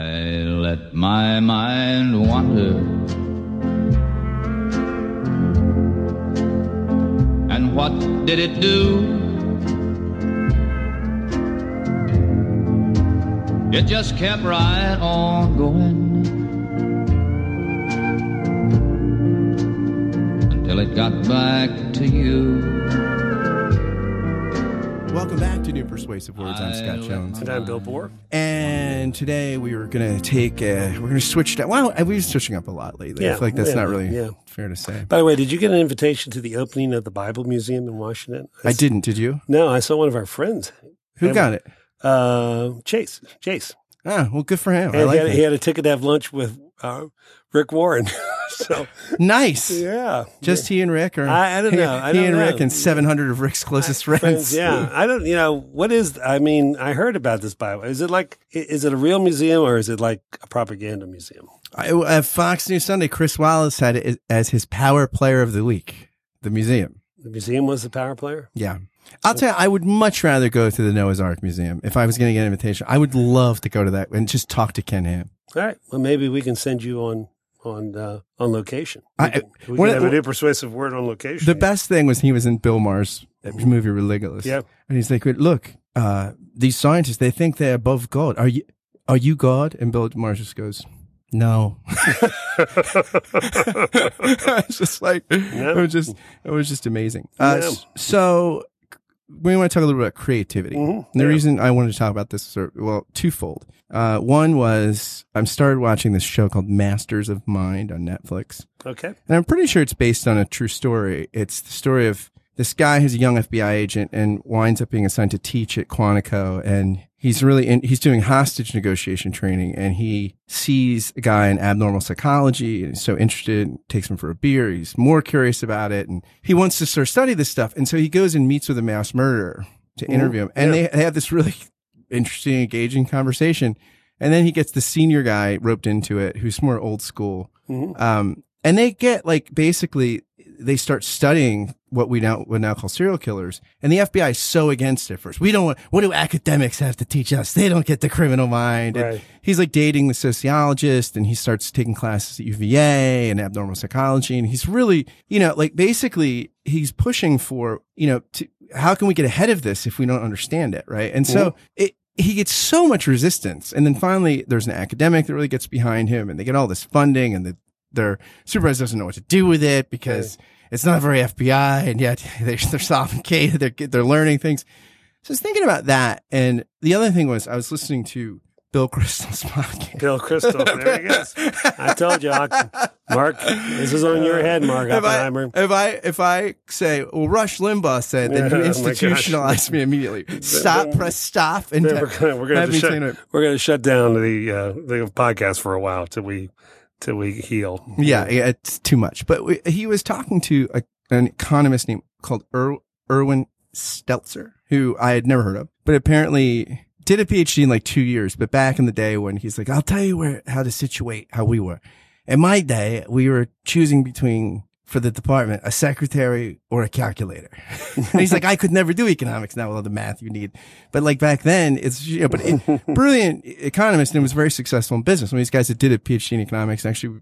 I let my mind wander. And what did it do? It just kept right on going until it got back to you. Welcome back to New Persuasive Words. I'm Scott Jones. And I'm Bill Borror. And today we were going to take, a, we're going to switch that. Well, we've been switching up a lot lately. I Yeah, feel like that's yeah, not really yeah. fair to say. By the way, did you get an invitation to the opening of the Bible Museum in Washington? I didn't, did you? No, I saw one of our friends. Who And- got it? Uh, Chase. Chase. Ah, well, good for him. I like he, had, he had a ticket to have lunch with uh, Rick Warren. so, Nice. yeah. Just he and Rick, or I- I don't know. I he don't and know. Rick and 700 of Rick's closest friends. Friends, yeah. I don't, you know, what is, I mean, I heard about this Bible. Is it like, is it a real museum or is it like a propaganda museum? I, at Fox News Sunday, Chris Wallace had it as his Power Player of the Week, the museum. The museum was the power player? Yeah. I'll tell you, I would much rather go to the Noah's Ark Museum if I was going to get an invitation. I would love to go to that and just talk to Ken Ham. All right. Well, maybe we can send you on, on, uh, on location. We I- can, we one can have a new persuasive word on location. The best thing was he was in Bill Maher's movie Religulous. Yeah. And he's like, look, uh, these scientists, they think they're above God. Are you, are you God? And Bill Maher just goes, no. it's just like, it was just, it was just amazing. Uh, so we want to talk a little bit about creativity. Mhm. And the Yeah. reason I wanted to talk about this, are, well, twofold. Uh, one was I started watching this show called Masters of Mind on Netflix. Okay. And I'm pretty sure it's based on a true story. It's the story of this guy who's a young FBI agent and winds up being assigned to teach at Quantico. And he's really in, he's doing hostage negotiation training and he sees a guy in abnormal psychology and he's so interested, takes him for a beer. He's more curious about it and he wants to sort of study this stuff. And so he goes and meets with a mass murderer to interview him. And they, they have this really interesting, engaging conversation. And then he gets the senior guy roped into it who's more old school. Um, and they get like basically they start studying what we now would now call serial killers. And the FBI is so against it first. We don't want, what do academics have to teach us? They don't get the criminal mind. Right. he's like dating the sociologist and he starts taking classes at UVA and abnormal psychology. And he's really, you know, like basically he's pushing for, you know, to, how can we get ahead of this if we don't understand it? Right. And so mm-hmm. it, he gets so much resistance. And then finally there's an academic that really gets behind him and they get all this funding and the, their supervisor doesn't know what to do with it because it's not very FBI and yet they're, they're sophisticated. They're, they're learning things. So I was thinking about that. And the other thing was I was listening to Bill Kristol's podcast. Bill Crystal. There he goes. I told you, Mark. This is on your head, Mark If I, if I if I say, well, Rush Limbaugh said, then you oh institutionalize me immediately. Stop, press stop, and We're gonna, we're gonna have have to shut, we're gonna shut down the uh, the podcast for a while till we till we heal. Yeah, it's too much. But we, he was talking to a, an economist named called er, Irwin Stelzer, who I had never heard of, but apparently did a PhD in like two years. But back in the day when he's like, I'll tell you where how to situate how we were. In my day, we were choosing between for the department a secretary or a calculator. and he's like, I could never do economics now with all the math you need. But like back then, it's you know, but it, brilliant economist and was very successful in business. One of these guys that did a PhD in economics actually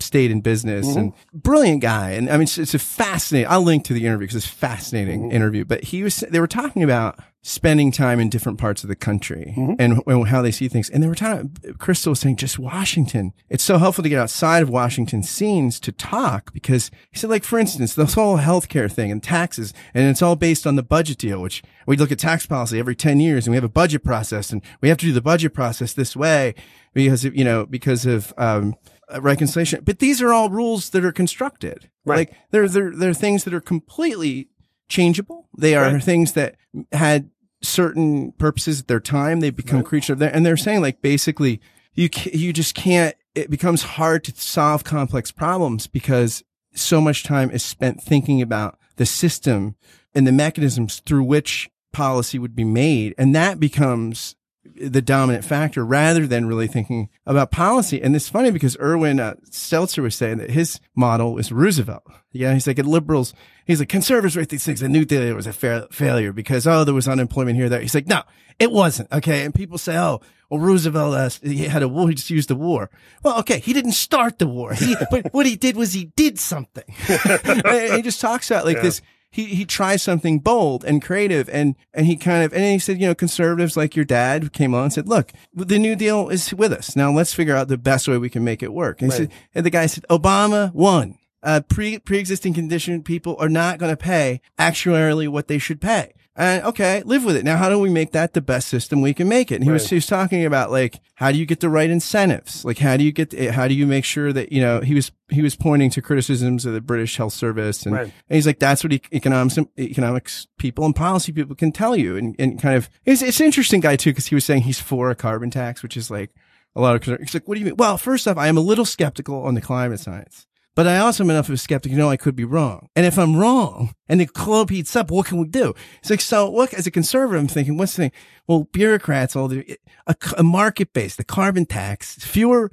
stayed in business and mm-hmm. brilliant guy. And I mean, it's, it's a fascinating, I'll link to the interview because it's a fascinating mm-hmm. interview, but he was, they were talking about spending time in different parts of the country and, and how they see things. And they were talking, Kristol was saying just Washington. It's so helpful to get outside of Washington scenes to talk because he said, like, for instance, this whole healthcare thing and taxes, and it's all based on the budget deal, which we look at tax policy every 10 years and we have a budget process and we have to do the budget process this way because of, you know, because of, um, reconciliation. But these are all rules that are constructed. Right. Like they're, they're, they're things that are completely changeable. They are Right. things that had certain purposes at their time. They become creature of their, and they're saying like basically you, ca- you just can't, it becomes hard to solve complex problems because so much time is spent thinking about the system and the mechanisms through which policy would be made. And that becomes the dominant factor rather than really thinking about policy. And it's funny because Irwin uh, Stelzer was saying that his model is Roosevelt. Yeah. He's like, liberals, he's like, conservatives write these things. The new deal was a fa- failure because, oh, there was unemployment here, there. He's like, no, it wasn't. Okay. And people say, oh, well, Roosevelt, uh, he had a war. He just used the war. Well, okay. He didn't start the war. He, but what he did was he did something. He just talks about like this. He, he tries something bold and creative and, and he kind of, and he said, you know, conservatives like your dad came on and said, look, the New Deal is with us. Now let's figure out the best way we can make it work. And, he Right. said, and the guy said, Obama won. Uh, pre, pre-existing condition people are not going to pay actuarially what they should pay. And okay, live with it. Now, how do we make that the best system we can make it? And he was, he was talking about like, how do you get the right incentives? Like, how do you get, eh, how do you make sure that, you know, he was, he was pointing to criticisms of the British health service. And, Right. and he's like, that's what economics, economics people and policy people can tell you. And, and kind of, it's, it's an interesting guy too, because he was saying he's for a carbon tax, which is like a lot of, he's like, what do you mean? Well, first off, I am a little skeptical on the climate science. But I also am enough of a skeptic to know I could be wrong. And if I'm wrong and the club heats up, what can we do? It's like, so look, as a conservative, I'm thinking, what's the thing? Well, bureaucrats, all the, a, a market based, the carbon tax, fewer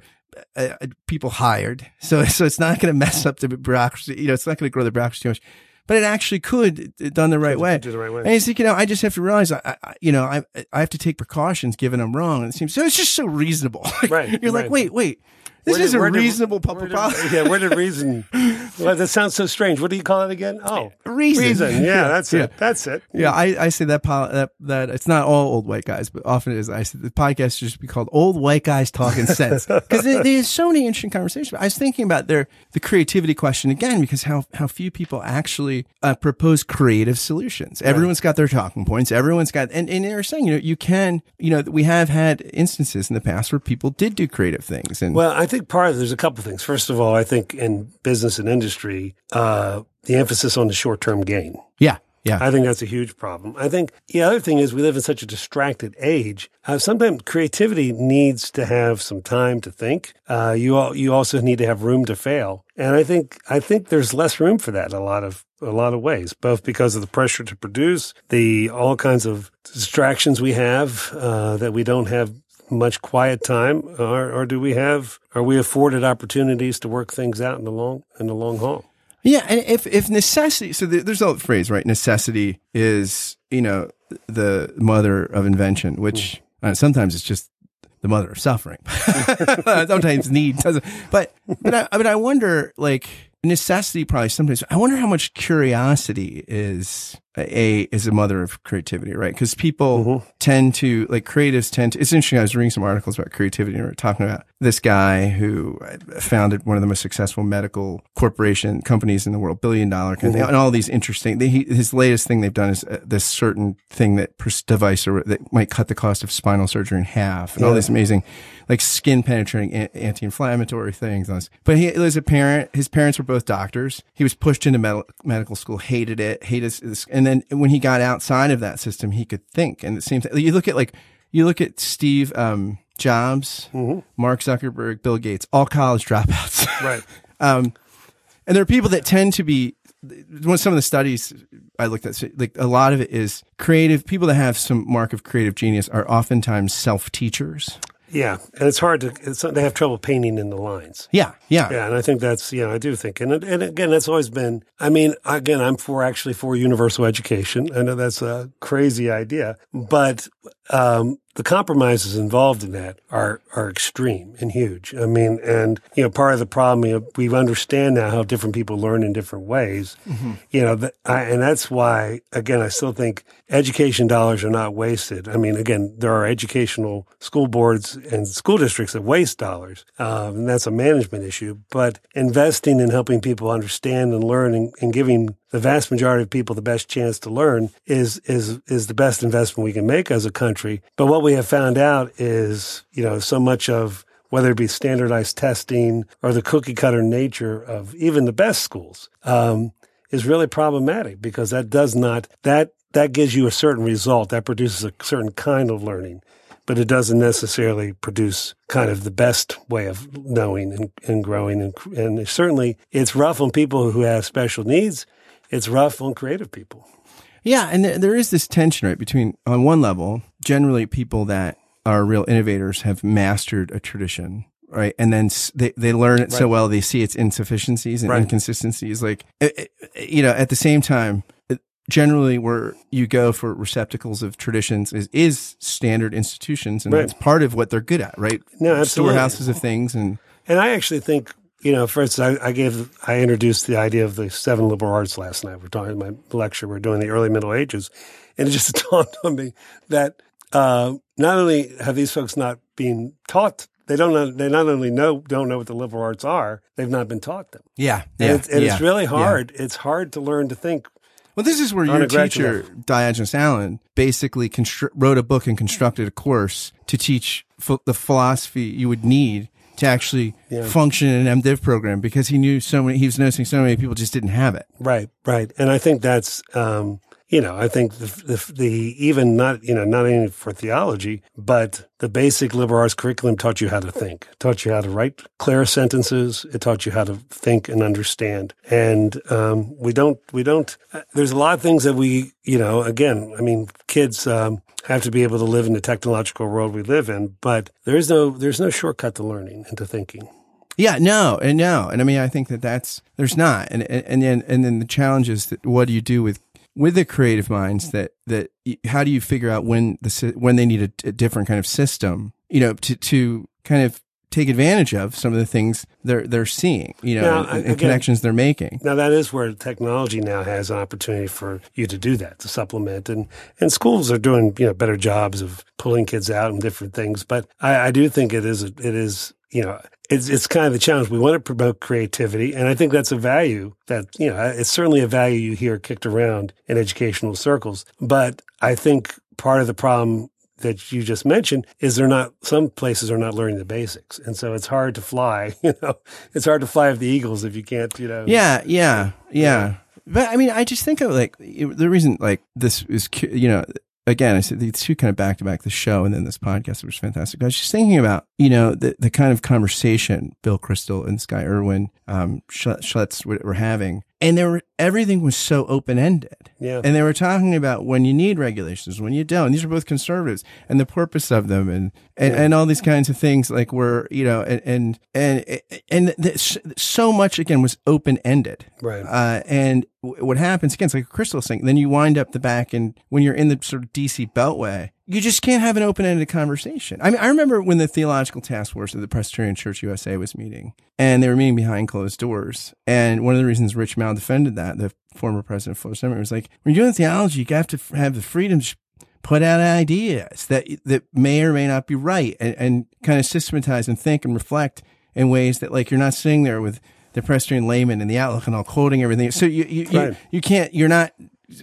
uh, uh, people hired. So, so it's not going to mess up the bureaucracy. You know, it's not going to grow the bureaucracy too much, but it actually could done the right way. Do the right way. And he's like, you know, I just have to realize, I, I you know, I, I have to take precautions given I'm wrong. And it seems so. It's just so reasonable. Right, You're like, wait, wait. This Where is did- a where did- reasonable public policy. Yeah, where did reason? Well, that sounds so strange. What do you call it again? Oh, Reason. reason. Yeah, that's Yeah. it. That's it. Yeah, I, I say that, pol- that that it's not all old white guys, but often it is. I say the podcast should just be called "Old White Guys Talking Sense" because there's so many interesting conversations. I was thinking about their the creativity question again because how how few people actually uh, propose creative solutions. Everyone's got their talking points. Everyone's got and and they're saying you know you can you know we have had instances in the past where people did do creative things and Well, I think part of there's a couple things. First of all, I think in business and industry, uh, the emphasis on the short term gain. yeah yeah I think that's a huge problem. I think the other thing is we live in such a distracted age. Uh, sometimes creativity needs to have some time to think. Uh, you all, you also need to have room to fail, and I think I think there's less room for that in a lot of a lot of ways, both because of the pressure to produce, the all kinds of distractions we have uh, that we don't have much quiet time, or, or do we have? Are we afforded opportunities to work things out in the long in the long haul? Yeah, and if if necessity, so there- there's a phrase, right? Necessity is you know the mother of invention, which uh, sometimes it's just the mother of suffering. sometimes need doesn't, but but I, but I wonder like necessity probably sometimes. I wonder how much curiosity is a is a mother of creativity, right? Because people mm-hmm. tend to like creatives tend to. It's interesting. I was reading some articles about creativity, and we are talking about this guy who uh, founded one of the most successful medical corporation companies in the world, billion dollar kind of thing, and all these interesting. They, he, his latest thing they've done is uh, this certain thing that pers- device or that might cut the cost of spinal surgery in half, and all these amazing, like skin penetrating a- anti-inflammatory things. But he was a parent. His parents were both doctors. He was pushed into med- medical school, hated it, hated this, and then when he got outside of that system, he could think. And it seems you look at like you look at Steve um, Jobs, Mark Zuckerberg, Bill Gates, all college dropouts. Right. Um, and there are people that tend to be one some of the studies I looked at, like a lot of it is creative. People that have some mark of creative genius are oftentimes self teachers. Yeah, and it's hard to. It's, they have trouble painting in the lines. Yeah, yeah, Yeah, and I think that's yeah, I do think, and and again, that's always been. I mean, again, I'm for actually for universal education. I know that's a crazy idea, but um, the compromises involved in that are are extreme and huge. I mean, and you know, part of the problem you know, we understand now how different people learn in different ways. You know, that, I, and that's why again, I still think education dollars are not wasted. I mean, again, there are educational school boards and school districts that waste dollars, um, and that's a management issue. But investing in helping people understand and learn and, and giving the vast majority of people the best chance to learn is is is the best investment we can make as a country. But what we have found out is, you know, so much of whether it be standardized testing or the cookie cutter nature of even the best schools, um, is really problematic because that does not that that gives you a certain result that produces a certain kind of learning but it doesn't necessarily produce kind of the best way of knowing and, and growing and, and certainly it's rough on people who have special needs it's rough on creative people yeah. And there, there is this tension, right, between on one level, generally people that are real innovators have mastered a tradition. Right. And then s- they, they learn it so well, they see its insufficiencies and Right. inconsistencies. Like, eh, eh, you know, at the same time, eh, generally where you go for receptacles of traditions is, is standard institutions. And Right. that's part of what they're good at, right? No, absolutely. Storehouses of things. And And I actually think, you know, for instance, I, I gave, I introduced the idea of the seven liberal arts last night. We're talking my lecture. We're doing the early Middle Ages, and it just dawned on me that uh, not only have these folks not been taught, they don't know, they not only know don't know what the liberal arts are, they've not been taught them. yeah. And, yeah, it's, and yeah, it's really yeah. hard. It's hard to learn to think. Well, this is where your teacher, Diogenes Allen, basically constru- wrote a book and constructed a course to teach ph- the philosophy you would need to actually Yeah. function in an MDiv program because he knew so many, he was noticing so many people just didn't have it. Right, right. And I think that's, um, you know, I think the, the, the, even not, you know, not only for theology, but the basic liberal arts curriculum taught you how to think, taught you how to write clear sentences. It taught you how to think and understand. And, um, we don't, we don't, uh, there's a lot of things that we, you know, again, I mean, kids, um, have to be able to live in the technological world we live in, but there is no, there's no shortcut to learning and to thinking. Yeah, no, and no, and I mean, I think that that's there's not, and and, and then and then the challenge is that what do you do with with the creative minds that that how do you figure out when the when they need a, a different kind of system, you know, to to kind of take advantage of some of the things they're they're seeing, you know, Yeah, and, and again- connections they're making. Now that is where technology now has an opportunity for you to do that, to supplement, and and schools are doing you know better jobs of pulling kids out and different things. But I, I do think it is it is you know it's it's kind of the challenge. We want to promote creativity, and I think that's a value that you know it's certainly a value you hear kicked around in educational circles. But I think part of the problem that you just mentioned is they're not some places are not learning the basics and so it's hard to fly you know it's hard to fly with the eagles if you can't you know Yeah, yeah, yeah. But I mean, I just think of like it- the reason like this is, you know, again, I said these two kind of back to back, the show and then this podcast, which was fantastic. I was just thinking about, you know, the, the kind of conversation Bill Kristol and Sky Irwin, um, Sch- Schlitz were, were having. And there were, everything was so open ended. Yeah. And they were talking about when you need regulations, when you don't. These are both conservatives and the purpose of them and, and, and all these kinds of things like where, you know, and, and, and, and this, so much again was open ended. Right. Uh, and w- what happens again, it's like a crystal sink. Then you wind up the back and when you're in the sort of DC beltway, you just can't have an open ended conversation. I mean, I remember when the Theological Task Force of the Presbyterian Church USA was meeting and they were meeting behind closed doors. And one of the reasons Rich Mouw defended that, the former president of Fuller Seminary, was like, when you're doing theology, you have to have the freedom to put out ideas that, that may or may not be right and, and kind of systematize and think and reflect in ways that like you're not sitting there with the Presbyterian layman and the outlook and all quoting everything. So you, you, Right. you, you can't, you're not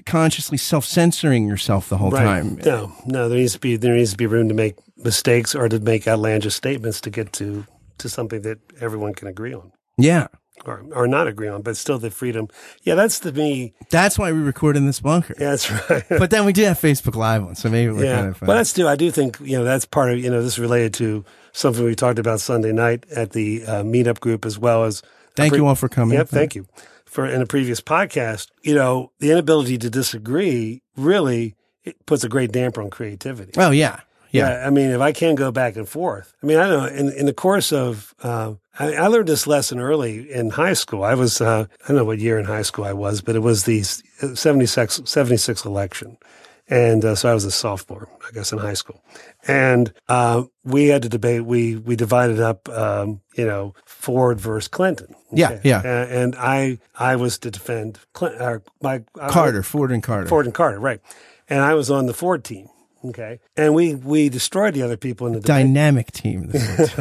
consciously self-censoring yourself the whole right. time. No, no, there needs to be there needs to be room to make mistakes or to make outlandish statements to get to to something that everyone can agree on Yeah. or or not agree on, but still the freedom. Yeah, that's to me. That's why we record in this bunker. Yeah, that's right. But then we do have Facebook Live one, so maybe we're yeah. kind of. uh, well, that's too. I do think you know that's part of you know this is related to something we talked about Sunday night at the uh, meetup group as well as. thank you all for coming. Yep, thank you. For in a previous podcast, you know, the inability to disagree really it puts a great damper on creativity. Oh yeah, yeah. I mean, if I can go back and forth, I mean, I don't know. In, in the course of, uh, I, I learned this lesson early in high school. I was, uh, I don't know what year in high school I was, but it was the 76, 76 election. And uh, so I was a sophomore, I guess, in high school. And uh, we had to debate. We we divided up, um, you know, Ford versus Clinton. Yeah, yeah. And, and I I was to defend Clinton, uh, my Carter, Ford and Carter. Ford and Carter, right? And I was on the Ford team. Okay, and we we destroyed the other people in the debate. Dynamic team.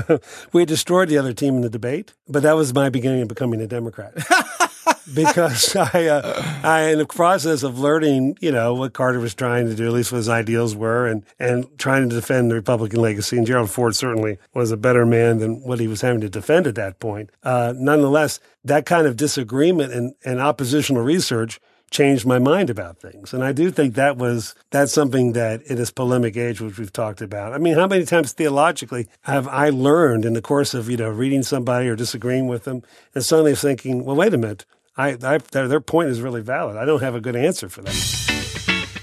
we destroyed the other team in the debate, but that was my beginning of becoming a Democrat. because I, uh, I, in the process of learning, you know, what Carter was trying to do, at least what his ideals were, and and trying to defend the Republican legacy. And Gerald Ford certainly was a better man than what he was having to defend at that point. Uh, nonetheless, that kind of disagreement and, and oppositional research changed my mind about things. And I do think that was, that's something that in this polemic age, which we've talked about. I mean, how many times theologically have I learned in the course of, you know, reading somebody or disagreeing with them and suddenly thinking, well, wait a minute. I, I their, their point is really valid. I don't have a good answer for them.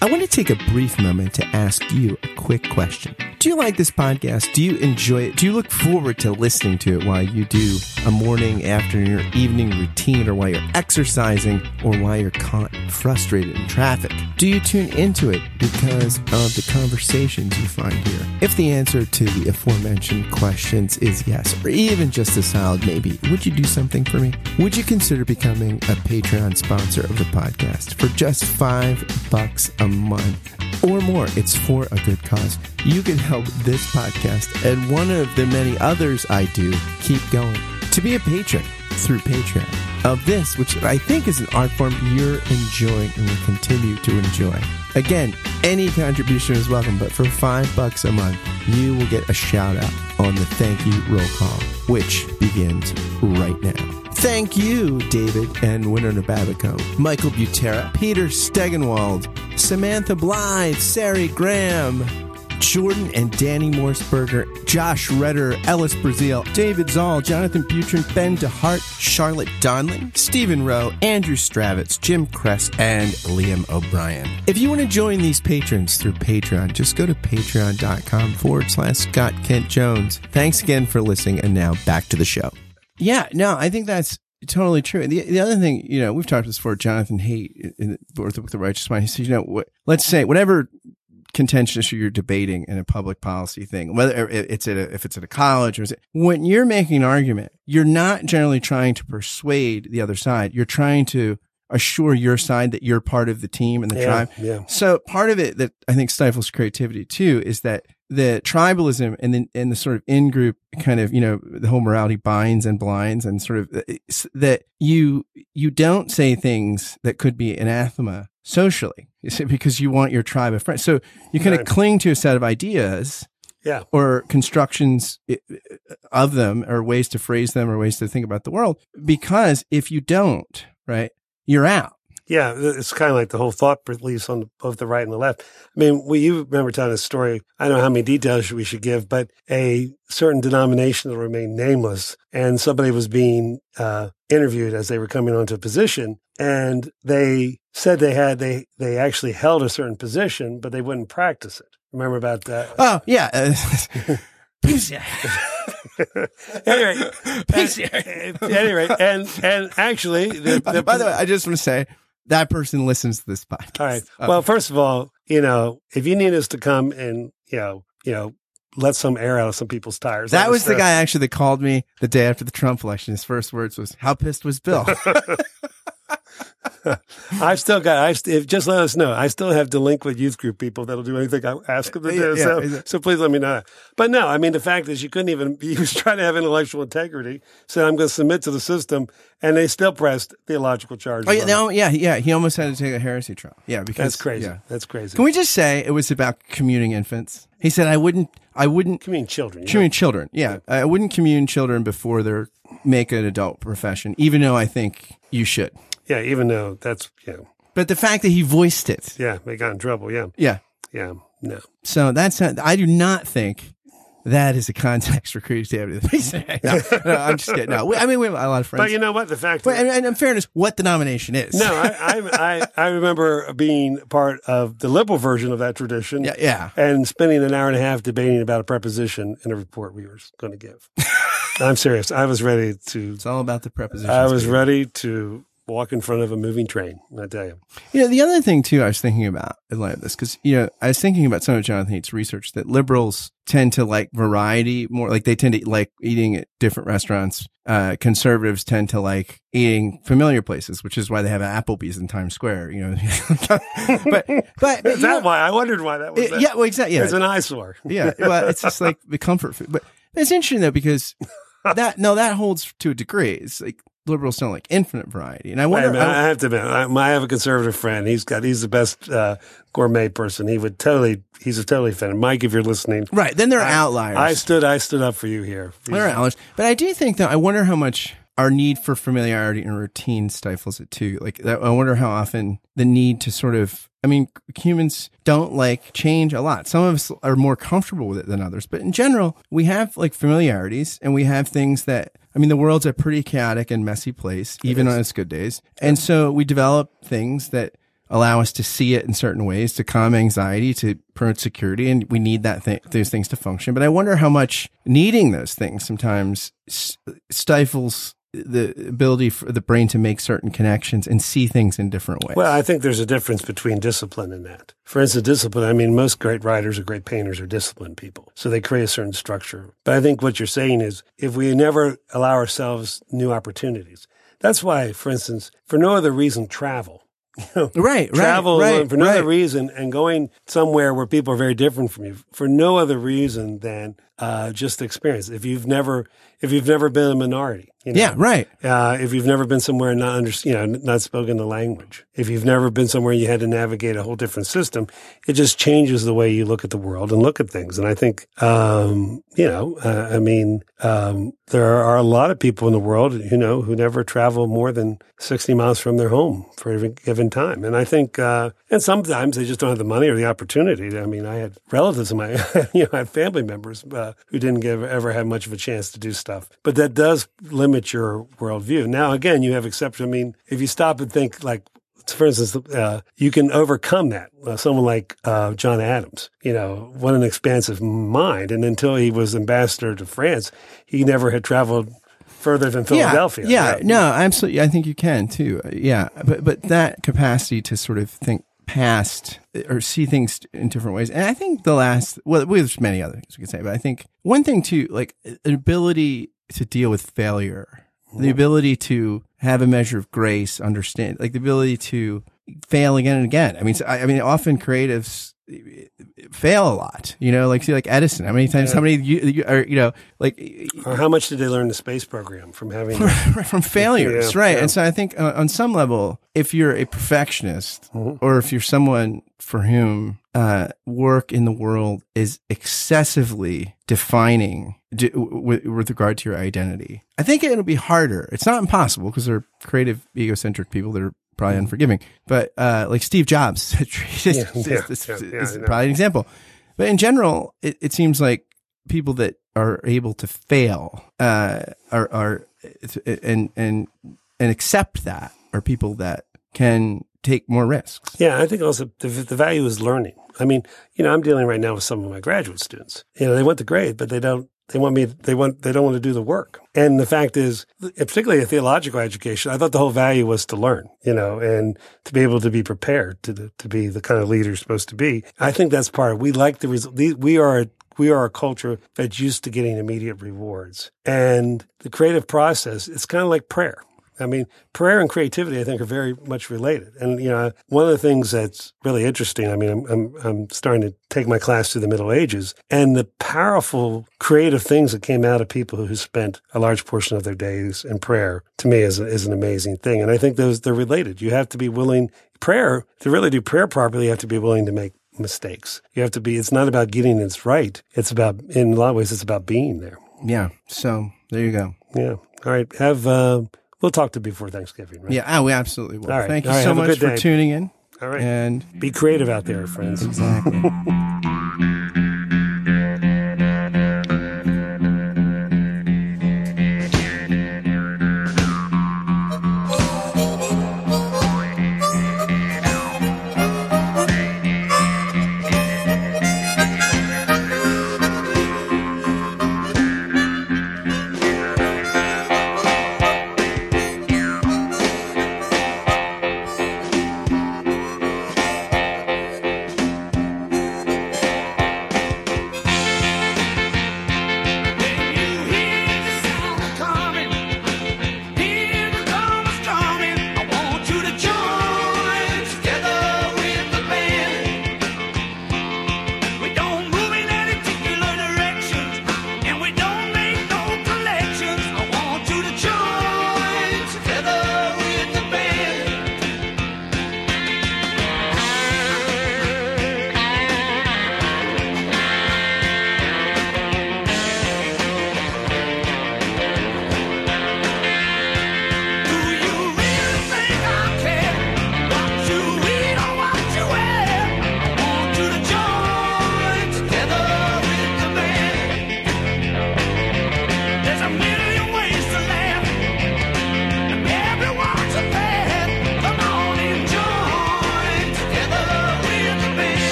I want to take a brief moment to ask you a quick question. Do you like this podcast? Do you enjoy it? Do you look forward to listening to it while you do a morning, afternoon, or evening routine, or while you're exercising, or while you're caught frustrated in traffic? Do you tune into it because of the conversations you find here? If the answer to the aforementioned questions is yes, or even just a solid maybe, would you do something for me? Would you consider becoming a Patreon sponsor of the podcast for just five bucks a month? or more. It's for a good cause. You can help this podcast and one of the many others I do keep going. To be a patron through Patreon of this, which I think is an art form you're enjoying and will continue to enjoy. Again, any contribution is welcome, but for five bucks a month, you will get a shout out on the thank you roll call, which begins right now. Thank you, David and Winona Babico, Michael Butera, Peter Stegenwald, Samantha Blythe, Sari Graham, Jordan and Danny Morseberger, Josh Redder, Ellis Brazil, David Zoll, Jonathan Butrin, Ben DeHart, Charlotte Donlin, Stephen Rowe, Andrew Stravitz, Jim Kress, and Liam O'Brien. If you want to join these patrons through Patreon, just go to patreon.com forward slash Scott Kent Jones. Thanks again for listening, and now back to the show. Yeah, no, I think that's totally true. The, the other thing, you know, we've talked this before, Jonathan Haidt in the book, The Righteous Mind, he says, you know, what, let's say whatever contentious issue you're debating in a public policy thing, whether it's at a, if it's at a college or it, when you're making an argument, you're not generally trying to persuade the other side. You're trying to assure your side that you're part of the team and the Yeah, tribe. yeah. So part of it that I think stifles creativity too is that the tribalism and the, and the sort of in-group kind of, you know, the whole morality binds and blinds and sort of uh, that you, you don't say things that could be anathema socially you see, because you want your tribe of friends. So you kind of cling to a set of ideas Yeah. or constructions of them or ways to phrase them or ways to think about the world. Because if you don't, right, you're out. Yeah, it's kind of like the whole thought police on both the right and the left. I mean, we, you remember telling a story. I don't know how many details we should give, but a certain denomination that remained nameless, and somebody was being uh, interviewed as they were coming onto a position, and they said they had they they actually held a certain position, but they wouldn't practice it. Remember about that? Oh, yeah. Uh, anyway, at any rate, and and actually, the, the, By the way, I just want to say that person listens to this podcast. All right. Uh, Well, first of all, you know, if you need us to come and you know, you know, let some air out of some people's tires. that was the guy actually that called me the day after the Trump election. His first words was, "How pissed was Bill?" I've still got. I st- if, just let us know. I still have delinquent youth group people that'll do anything I ask them to do. Yeah, so, yeah. so please let me know. But no, I mean the fact is you couldn't even. He was trying to have intellectual integrity. Said I'm going to submit to the system, and they still pressed theological charges. oh yeah, no, yeah, yeah. He almost had to take a heresy trial. Yeah, because that's crazy. Yeah. That's crazy. Can we just say it was about communing infants? He said, "I wouldn't, I wouldn't mean children. you know? commune children. Yeah, I wouldn't commune children before they're make an adult profession, even though I think you should." Yeah, even though that's yeah, But the fact that he voiced it, yeah, they got in trouble. Yeah, yeah. yeah, no. So that's not, I do not think that is a context for creativity. no, no, I'm just kidding. No, we- I mean we have a lot of friends. But you know what? The fact But and, in fairness, what the nomination is? no, I, I, I, I remember being part of the liberal version of that tradition. yeah, yeah. And spending an hour and a half debating about a preposition in a report we were going to give. I'm serious. I was ready to. It's all about the preposition. I was ready to walk in front of a moving train. I tell you. You know, the other thing too, I was thinking about in light of this, because you know, I was thinking about some of Jonathan Haidt's research that liberals tend to like variety more, like they tend to like eating at different restaurants. Uh, conservatives tend to like eating familiar places, which is why they have Applebee's in Times Square. You know, but but, Is that know, why? I wondered why that was. it- that. yeah, well, exactly. Yeah, It's an eyesore. yeah. Well, it's just like the comfort food, but it's interesting though because that no, that holds to a degree. It's like liberals don't like infinite variety, and I wonder. minute, I- I have to admit, I, I have a conservative friend. He's got, he's the best uh, gourmet person. He would totally, he's a totally fan. Mike, if you're listening, right then there are I- outliers. I stood, I stood up for you here. There are outliers, but I do think that I wonder how much our need for familiarity and routine stifles it too. Like that, I wonder how often the need to sort of. I mean, humans don't like change a lot. Some of us are more comfortable with it than others, but in general, we have like familiarities and we have things that. I mean, the world's a pretty chaotic and messy place, even on its good days. And so we develop things that allow us to see it in certain ways, to calm anxiety, to promote security. And we need that thing, those things to function. But I wonder how much needing those things sometimes stifles the ability for the brain to make certain connections and see things in different ways. Well, I think there's a difference between discipline and that. For instance, discipline, I mean, most great writers or great painters are disciplined people. So they create a certain structure. But I think what you're saying is if we never allow ourselves new opportunities, that's why, for instance, for no other reason, travel. You know, right, travel right, for no right. other reason and going somewhere where people are very different from you for no other reason than uh, just experience. If you've never, if you've never been a minority, you know, Yeah, right. uh, if you've never been somewhere and not under, you know, not spoken the language, if you've never been somewhere and you had to navigate a whole different system, it just changes the way you look at the world and look at things. And I think, um, you know, uh, I mean, um, there are a lot of people in the world, you know, who never travel more than 60 miles from their home for a given time. And I think, uh, and sometimes they just don't have the money or the opportunity. I mean, I had relatives of my, you know, I had family members, uh, who didn't give, ever have much of a chance to do stuff. But that does limit your worldview. Now, again, you have exceptions. I mean, if you stop and think like, for instance, uh, you can overcome that. Uh, someone like uh, John Adams, you know, what an expansive mind. And until he was ambassador to France, he never had traveled further than Philadelphia. Yeah, yeah, no, absolutely. I think you can too. Yeah, but but that capacity to sort of think past or see things in different ways, and I think the last well, there's many other things we could say, but I think one thing too, like an ability to deal with failure, the ability to have a measure of grace, understand, like the ability to fail again and again. I mean, so- I, I mean, often creatives fail a lot. You know, like see, like Edison. How many times? How many? You, you are you know like Or how much did they learn the space program from having? from failures, Yeah, right? yeah. And so I think uh, on some level, if you're a perfectionist, Mm-hmm. or if you're someone for whom uh, work in the world is excessively defining d- with, with regard to your identity, I think it'll be harder. It's not impossible because they're creative, egocentric people that are probably unforgiving. But uh, like Steve Jobs, is, Mm-hmm. Yeah, yeah, is- yeah, is- yeah, is probably an example. But in general, it, it seems like people that are able to fail uh, are are and and and accept that are people that can take more risks. Yeah, I think also the, the value is learning. I mean, you know, I'm dealing right now with some of my graduate students. You know, they want the grade, but they don't. They want me. They want. They don't want to do the work. And the fact is, particularly a theological education, I thought the whole value was to learn. You know, and to be able to be prepared to to be the kind of leader you're supposed to be. I think that's part. of We like the result. We are. We are a culture that's used to getting immediate rewards, and the creative process. It's kind of like prayer. I mean, prayer and creativity, I think, are very much related. And you know, one of the things that's really interesting. I mean, I'm I'm, I'm starting to take my class through the Middle Ages, and the powerful creative things that came out of people who spent a large portion of their days in prayer, to me, is is an amazing thing. And I think those they're related. You have to be willing. Prayer to really do prayer properly, you have to be willing to make mistakes. You have to be. It's not about getting it right. It's about, in a lot of ways, it's about being there. Yeah. So there you go. Yeah. All right. Have. Uh, We'll talk to you before Thanksgiving, right? Yeah. Oh, we absolutely will. All right. Thank you All right, so much for day. tuning in. All right. And Be creative out there, friends. exactly.